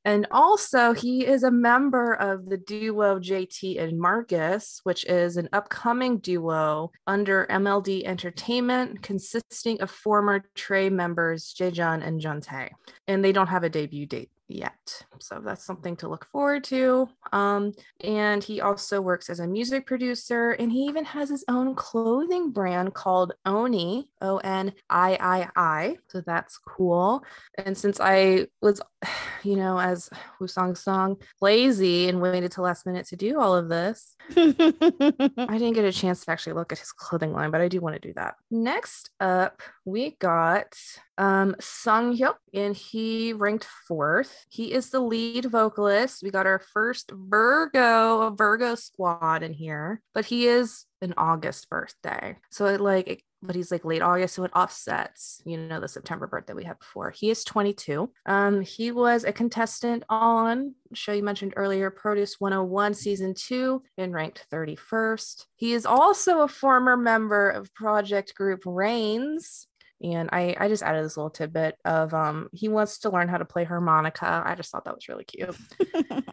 And also, he is a member of the duo JT and Marcus, which is an upcoming duo under MLD Entertainment, consisting of former TREI members Jaejun and Juntae. And they don't have a debut date yet. So that's something to look forward to. Um, and he also works as a music producer, and he even has his own clothing brand called Oni, O N I I I. So that's cool. And since I was, you know, as Wusong Song, lazy and waited till last minute to do all of this, I didn't get a chance to actually look at his clothing line, but I do want to do that. Next up, we got um Sung Hyuk, and he ranked fourth. He is the lead vocalist. We got our first Virgo, Virgo squad in here, but he is an August birthday. So it like it- but he's like late August, so it offsets, you know, the September birthday we had before. He is 22. Um, he was a contestant on show you mentioned earlier, Produce 101 season two, and ranked 31st. He is also a former member of project group RAINZ. And I, I just added this little tidbit of um he wants to learn how to play harmonica. I just thought that was really cute.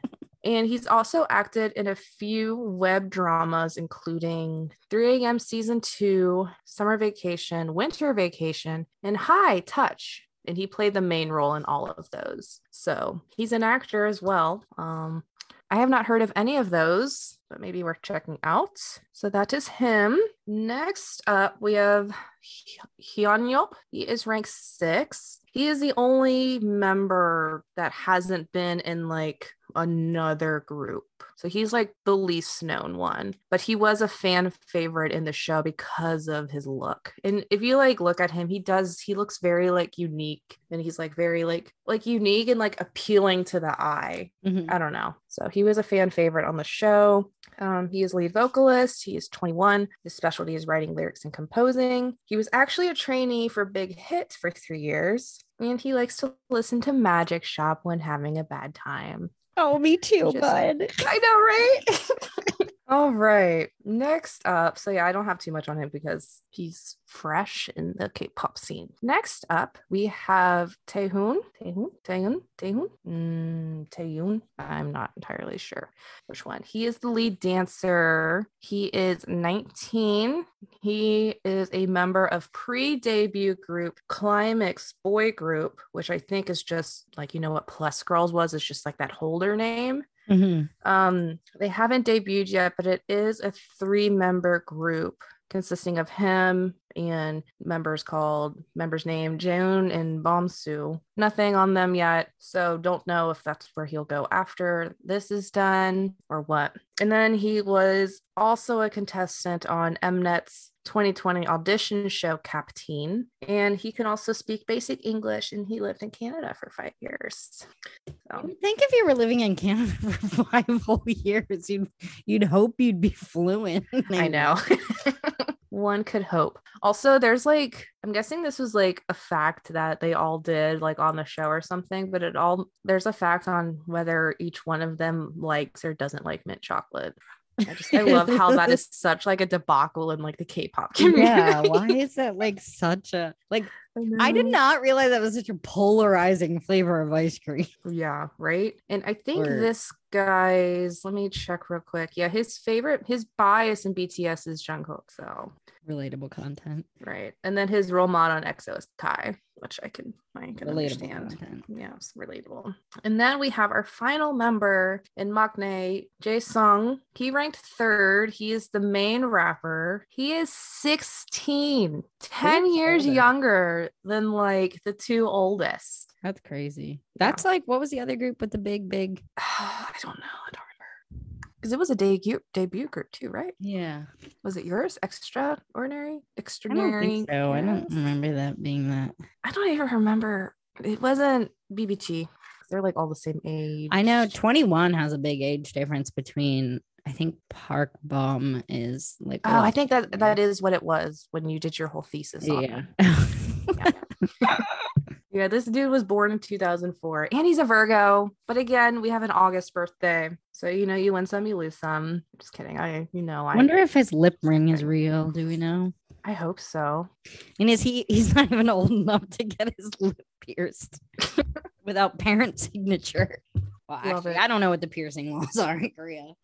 And he's also acted in a few web dramas, including 3 a.m. season two, Summer Vacation, Winter Vacation, and High Touch. And he played the main role in all of those. So he's an actor as well. Um, I have not heard of any of those, but maybe worth checking out. So that is him. Next up, we have Hyunyop. He is ranked six. He is the only member that hasn't been in like another group. So he's like the least known one, but he was a fan favorite in the show because of his look. And if you like look at him, he does he looks very like unique and he's like very like like unique and like appealing to the eye. Mhm. I don't know. So he was a fan favorite on the show. Um, he is lead vocalist. He is 21. His specialty is writing lyrics and composing. He was actually a trainee for Big Hit for three years, and he likes to listen to Magic Shop when having a bad time. Oh, me too, Just- bud. I know, right? All right. Next up, so yeah, I don't have too much on him because he's fresh in the K-pop scene. Next up, we have Taehoon. Taehoon. Taehoon. Taehoon. Mm, Taehoon. I'm not entirely sure which one. He is the lead dancer. He is 19. He is a member of pre-debut group Climax Boy Group, which I think is just like you know what Plus Girls was. It's just like that holder name. Mm-hmm. Um, they haven't debuted yet, but it is a three member group consisting of him and members called members named Joan and Bomsu. Nothing on them yet, so don't know if that's where he'll go after this is done or what. And then he was also a contestant on Mnet's 2020 audition show CAP-TEEN, and he can also speak basic English. And he lived in Canada for five years. So think if you were living in Canada for five whole years, you'd you'd hope you'd be fluent. I know. One could hope. Also, there's like, I'm guessing this was like a fact that they all did like on the show or something, but it all, there's a fact on whether each one of them likes or doesn't like mint chocolate. I just, I love how that is such like a debacle in like the K pop community. yeah. Why is that like such a like? I did not realize that was such a polarizing flavor of ice cream. Yeah, right. And I think Or- this guy's, let me check real quick. Yeah, his favorite, his bias in BTS is Jungkook. So, Relatable content. right. And then his role model on EXO is Kai, which I can, I can Relatable understand. content. Yeah, it's relatable. And then we have our final member in Maknae, Jae Sung. He ranked third. He is the main rapper. He is 16, 10 Who's years older? younger than like the two oldest. That's crazy. Yeah. That's like what was the other group with the big big? I don't know. I don't. Because it was a debut debut group too, right? Yeah, Was it yours? Extraordinary? I Extraordinary? think so. I don't remember that being that. I don't even remember. It wasn't BBT. They're like all the same age. I know 21 has a big age difference between I think Park Bom is like Oh, I think that that is what it was when you did your whole thesis on yeah. Yeah, this dude was born in 2004 and he's a Virgo. But again, we have an August birthday. So, you know, you win some, you lose some. Just kidding. I, you know, I wonder if his lip ring is real. Do we know? I hope so. And is he he's not even old enough to get his lip pierced without parent signature? Well, actually. I don't know what the piercing laws are in Korea.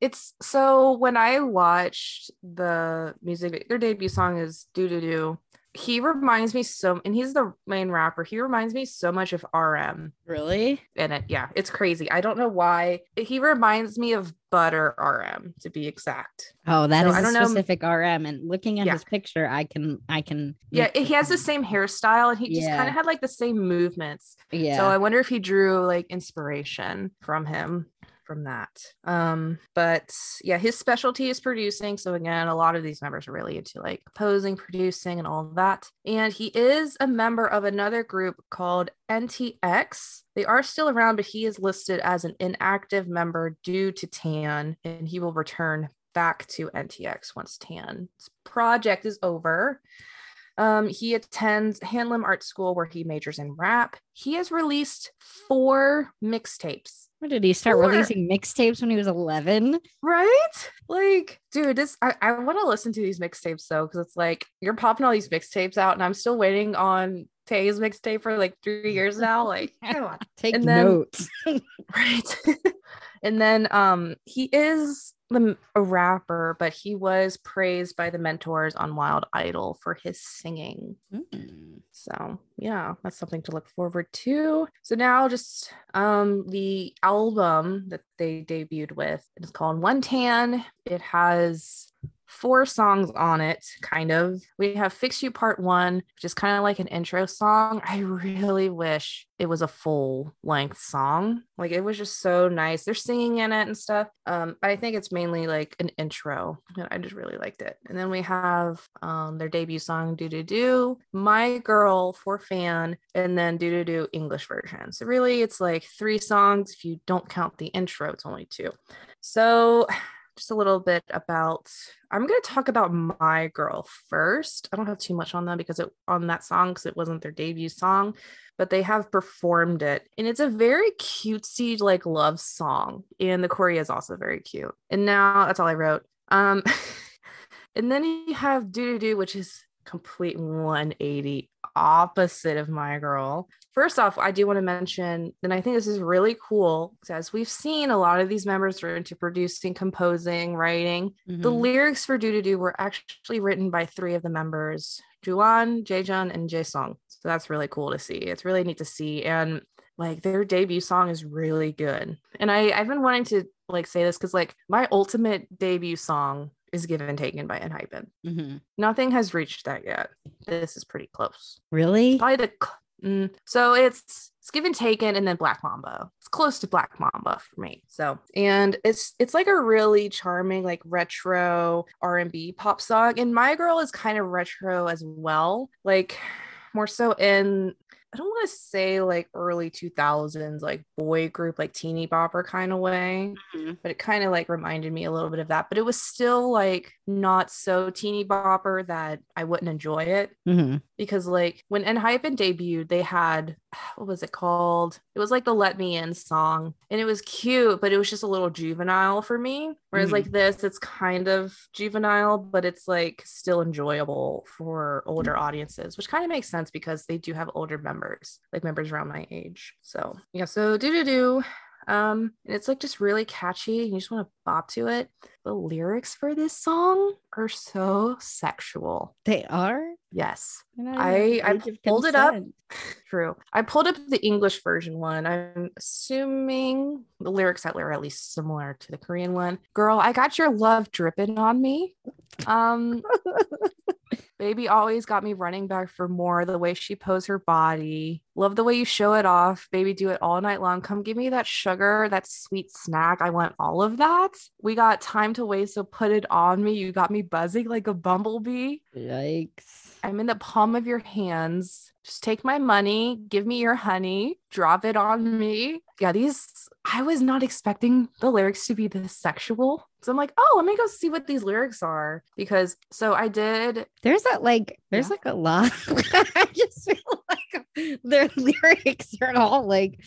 It's so when I watched the music, their debut song is "Do Do Doo. He reminds me so, and he's the main rapper. He reminds me so much of RM Really? and it. Yeah, it's crazy. I don't know why. He reminds me of Butter RM to be exact. Oh, that So is I a don't know- specific RM. And looking at Yeah. his picture, I can I can Yeah, he has the same hairstyle and he just Yeah. kind of had like the same movements. yeah. So I wonder if he drew like inspiration from him from that. Um, but yeah, his specialty is producing. So again, a lot of these members are really into like composing, producing, and all that. And he is a member of another group called NTX. They are still around, but he is listed as an inactive member due to Tan, and he will return back to NTX once Tan's project is over. Um, he attends Hanlim Art School where he majors in rap. He has released four mixtapes. When did he start releasing mixtapes when he was 11? Right? Like, dude, this I, I want to listen to these mixtapes though, because it's like you're popping all these mixtapes out, and I'm still waiting on Tae's mixtape for like three years now. Like, come on. Take And then- notes. right and then um he is the, a rapper but he was praised by the mentors on wild idol for his singing. Mm. so yeah that's something to look forward to. So now just um the album that they debuted with it's called one tan. It has four songs on it kind of. We have fix you part one which is kind of like an intro song. I really wish it was a full length song. Like it was just so nice. They're singing in it and stuff um but i think it's mainly like an intro and i just really liked it. And then we have um their debut song do do do my girl for fan and then do do do english version. So really it's like three songs. If you don't count the intro it's only two. So just a little bit about I'm going to talk about My Girl first. I don't have too much on them because it on that song because it wasn't their debut song, but they have performed it. And it's a very cutesy like love song. And the choreo is also very cute. And now that's all I wrote. Um and then you have Do Do Do, which is complete 180 opposite of My Girl. First off, I do want to mention, and I think this is really cool, as we've seen a lot of these members are into producing, composing, writing. Mm-hmm. The lyrics for Do To Do were actually written by three of the members, Juan, Jaejun, and Jaesung. So that's really cool to see. It's really neat to see. And like their debut song is really good. And I, I've been wanting to like say this because like my ultimate debut song is given taken by Enhypen. Mm-hmm. Nothing has reached that yet. This is pretty close. Really? Probably the Mm, so it's it's given taken and then Black Mamba. It's close to Black Mamba for me. So and it's it's like a really charming like retro R&B pop song. And My Girl is kind of retro as well. Like more so in I don't want to say like early 2000s, like boy group, like teeny bopper kind of way, mm-hmm. but it kind of like reminded me a little bit of that. But it was still like not so teeny bopper that I wouldn't enjoy it mm-hmm. because like when Enhypen debuted, they had what was it called? It was like the Let Me In song, and it was cute, but it was just a little juvenile for me. Whereas mm-hmm. like this, it's kind of juvenile, but it's like still enjoyable for older audiences, which kind of makes sense because they do have older members, like members around my age. So yeah, so do do do. Um, and it's like just really catchy. You just want to bop to it. The lyrics for this song are so sexual. They are? Yes. I I pulled it up. True. I pulled up the English version one. I'm assuming the lyrics that are at least similar to the Korean one. Girl, I got your love dripping on me. Um Baby always got me running back for more. The way she posed her body. Love the way you show it off. Baby, do it all night long. Come give me that sugar, that sweet snack. I want all of that. We got time to waste, so put it on me. You got me buzzing like a bumblebee. Yikes. I'm in the palm of your hands. Just take my money, give me your honey, drop it on me. Yeah, these, I was not expecting the lyrics to be this sexual. So I'm like, oh, let me go see what these lyrics are. Because so I did. There's that like, there's yeah. like a lot. I just feel like their lyrics are all like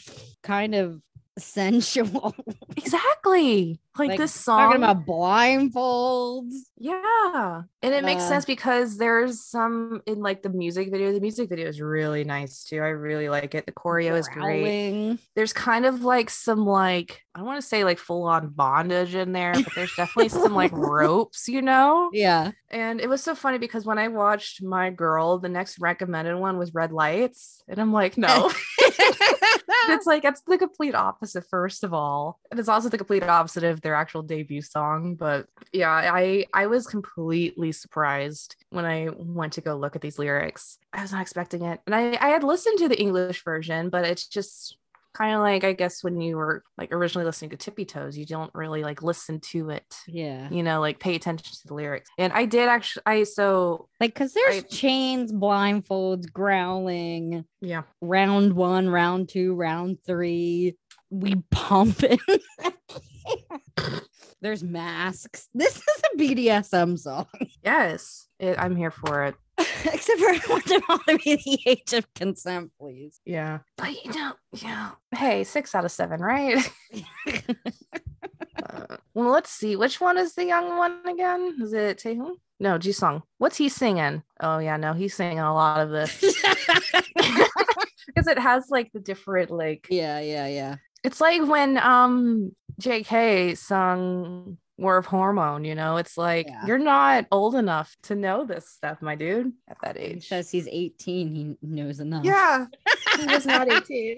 kind of sensual. exactly. Like, like, this song talking about blindfolds. Yeah. And it uh, makes sense because there's some in like the music video. The music video is really nice too. I really like it. The choreo growling. is great. There's kind of like some like I don't want to say like full on bondage in there, but there's definitely some like ropes, you know? Yeah. And it was so funny because when I watched My Girl, the next recommended one was Red Lights. And I'm like, no. it's like it's the complete opposite, first of all. And it's also the complete opposite of their actual debut song. But yeah, I I was completely surprised when I went to go look at these lyrics. I was not expecting it. And I, I had listened to the English version, but it's just kind of like I guess when you were like originally listening to Tippy Toes, you don't really like listen to it. Yeah. You know, like pay attention to the lyrics. And I did actually I so like cuz there's I, chains, blindfolds, growling. Yeah. Round 1, round 2, round 3. We pump it. there's masks. This is a BDSM song. Yes. It, I'm here for it. Except for I want them all to be the age of consent, please. Yeah. But you know, yeah. Hey, six out of seven, right? uh, well, let's see. Which one is the young one again? Is it Taehoon? No, Jisung. What's he singing? Oh yeah, no, he's singing a lot of this. Because it has like the different like Yeah, yeah, yeah. It's like when um JK sung war of hormone you know? It's like yeah. you're not old enough to know this stuff my dude. At that age. he says he's 18 he knows enough. Yeah. He was not 18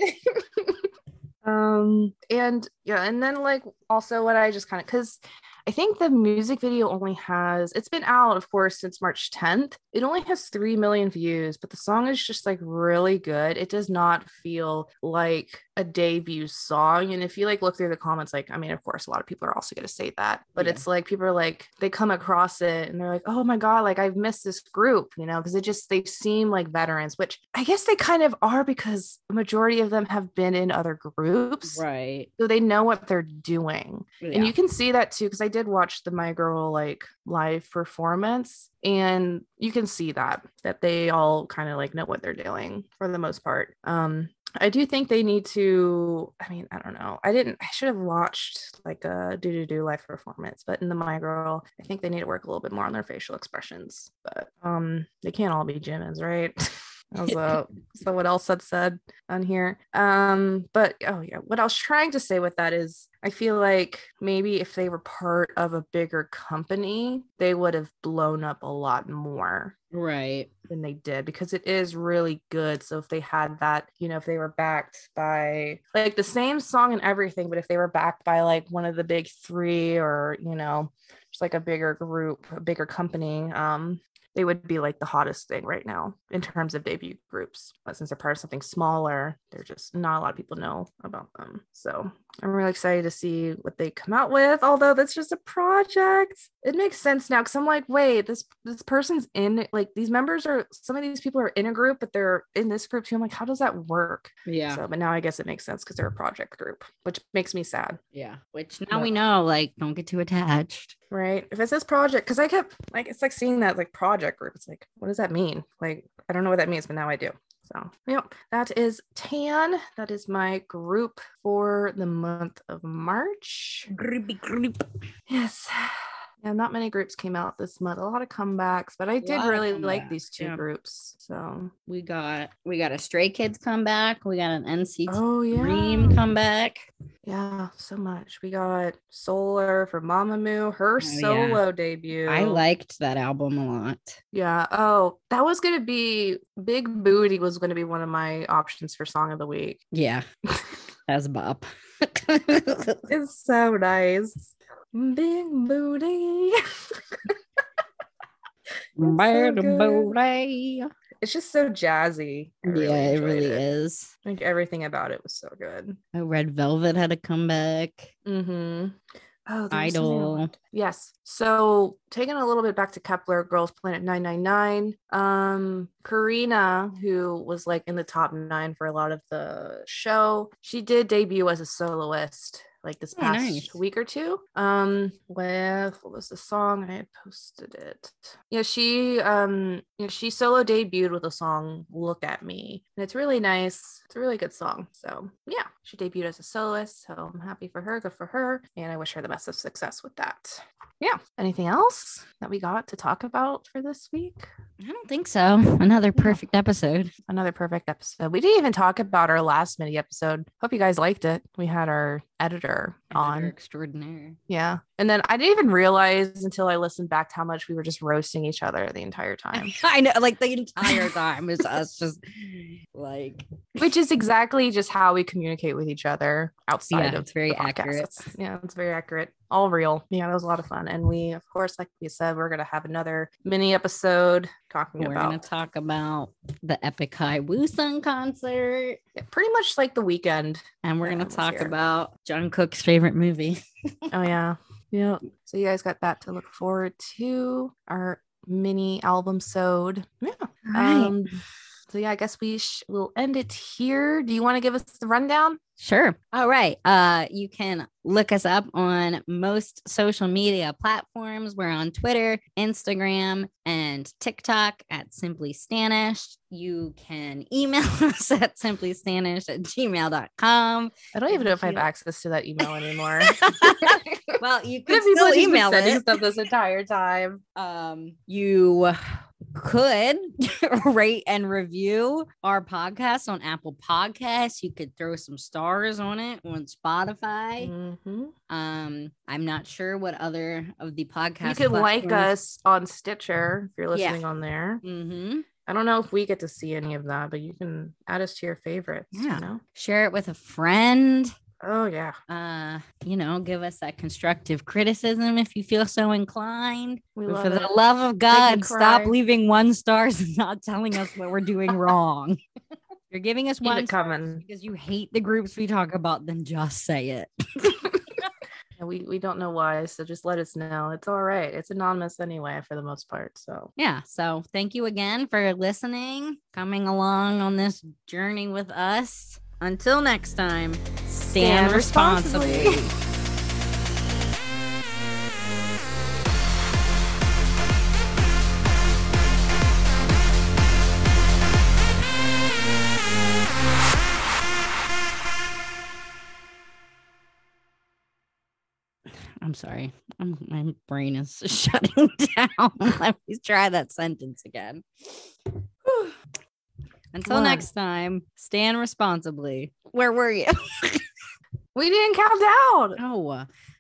um and yeah and then like also what i just kind of because I think the music video only has, it's been out, of course, since March 10th. It only has 3 million views, but the song is just like really good. It does not feel like a debut song. And if you like look through the comments, like, I mean, of course, a lot of people are also going to say that, but yeah. it's like people are like, they come across it and they're like, oh my God, like I've missed this group, you know, because it just, they seem like veterans, which I guess they kind of are because the majority of them have been in other groups. Right. So they know what they're doing. Yeah. And you can see that too, because I did watch the My Girl like live performance, and you can see that that they all kind of like know what they're doing for the most part. Um, I do think they need to. I mean, I don't know. I didn't. I should have watched like a do do do live performance, but in the My Girl, I think they need to work a little bit more on their facial expressions. But um, they can't all be Jimin's, right? Was uh, so what else had said on here. Um, but oh yeah, what I was trying to say with that is I feel like maybe if they were part of a bigger company, they would have blown up a lot more Right. than they did because it is really good. So if they had that, you know, if they were backed by like the same song and everything, but if they were backed by like one of the big three or, you know, just like a bigger group, a bigger company, um, they would be like the hottest thing right now in terms of debut groups. But since they're part of something smaller, they're just not a lot of people know about them. So I'm really excited to see what they come out with. Although that's just a project, it makes sense now because I'm like, wait, this this person's in like these members are some of these people are in a group, but they're in this group too. I'm like, how does that work? Yeah. So, but now I guess it makes sense because they're a project group, which makes me sad. yeah. Which now But- we know, like, don't get too attached. Right. If it says project, because I kept like it's like seeing that like project group. It's like, what does that mean? Like, I don't know what that means, but now I do. So yep, that is Tan. That is my group for the month of March. Groupie group. Yes. Yeah, not many groups came out this month. A lot of comebacks, but I did really like these two yeah. groups. So We got we got a Stray Kids comeback. We got an NCT oh yeah. Dream comeback. Yeah, so much. We got Solar for Mamamoo, her Oh, yeah. solo debut. I liked that album a lot. Yeah. Oh, that was gonna be Big Booty was gonna be one of my options for song of the week. Yeah. As Bop. It's so nice. Big booty. Bad good. booty. It's just so jazzy. I really yeah, it really it. is. Like everything about it was so good. Oh, Red Velvet had a comeback. Mm-hmm. Oh, there was something I Idol. Yes. So taking a little bit back to Kep1er, Girls Planet 999. Um, Karina, who was like in the top nine for a lot of the show, she did debut as a soloist like this Oh, past nice. week or two. Um, with what was the song? I posted it. Yeah, she um you know, she solo debuted with a song Look at Me. And it's really nice. It's a really good song. So yeah, she debuted as a soloist. So I'm happy for her. Good for her. And I wish her the best of success with that. Yeah. Anything else that we got to talk about for this week? I don't think so. Another perfect episode. Another perfect episode. We didn't even talk about our last mini episode. Hope you guys liked it. We had our editor on. Editor extraordinaire. Yeah. And then I didn't even realize until I listened back to how much we were just roasting each other the entire time, I know, like the entire time is us just like which is exactly just how we communicate with each other outside Yeah, of it's very the accurate. Yeah, it's very accurate. All real. Yeah, that was a lot of fun. And we, of course, like we said, we're going to have another mini episode talking we're gonna talk about the epic High Woosun concert. yeah, pretty much like the weekend. And we're gonna talk about Jungkook's favorite movie. Oh, yeah. Yeah. So you guys got that to look forward to. Our mini album sode. Yeah. Um, so yeah, I guess we sh- will end it here. Do you want to give us the rundown? Sure. All right. Uh, you can look us up on most social media platforms. We're on Twitter, Instagram, and TikTok at Simply Stanish. You can email us at simplystanish at gmail.com. I don't even know if I have access to that email anymore. well, you could still have email sending it. stuff this entire time. um, you could rate and review our podcast on Apple Podcasts. You could throw some stars on it on Spotify. Mhm. Um, I'm not sure what other of the podcast. You can like us on Stitcher if you're Yeah. listening on there. Mm-hmm. I don't know if we get to see any of that, but you can add us to your favorites. Yeah. You know? Share it with a friend. Oh yeah. Uh, you know, give us that constructive criticism if you feel so inclined. We But love for it. the love of God, stop leaving one stars and not telling us what we're doing wrong. You're giving us Keep one coming. because you hate the groups we talk about, then just say it. We we don't know why, so just let us know. It's all right. It's anonymous anyway for the most part. So Yeah. So thank you again for listening, coming along on this journey with us. Until next time, Stand responsibly. I'm sorry. I'm, my brain is shutting down. Let me try that sentence again. Until next time, stand responsibly. Where were you? We didn't count down. Oh,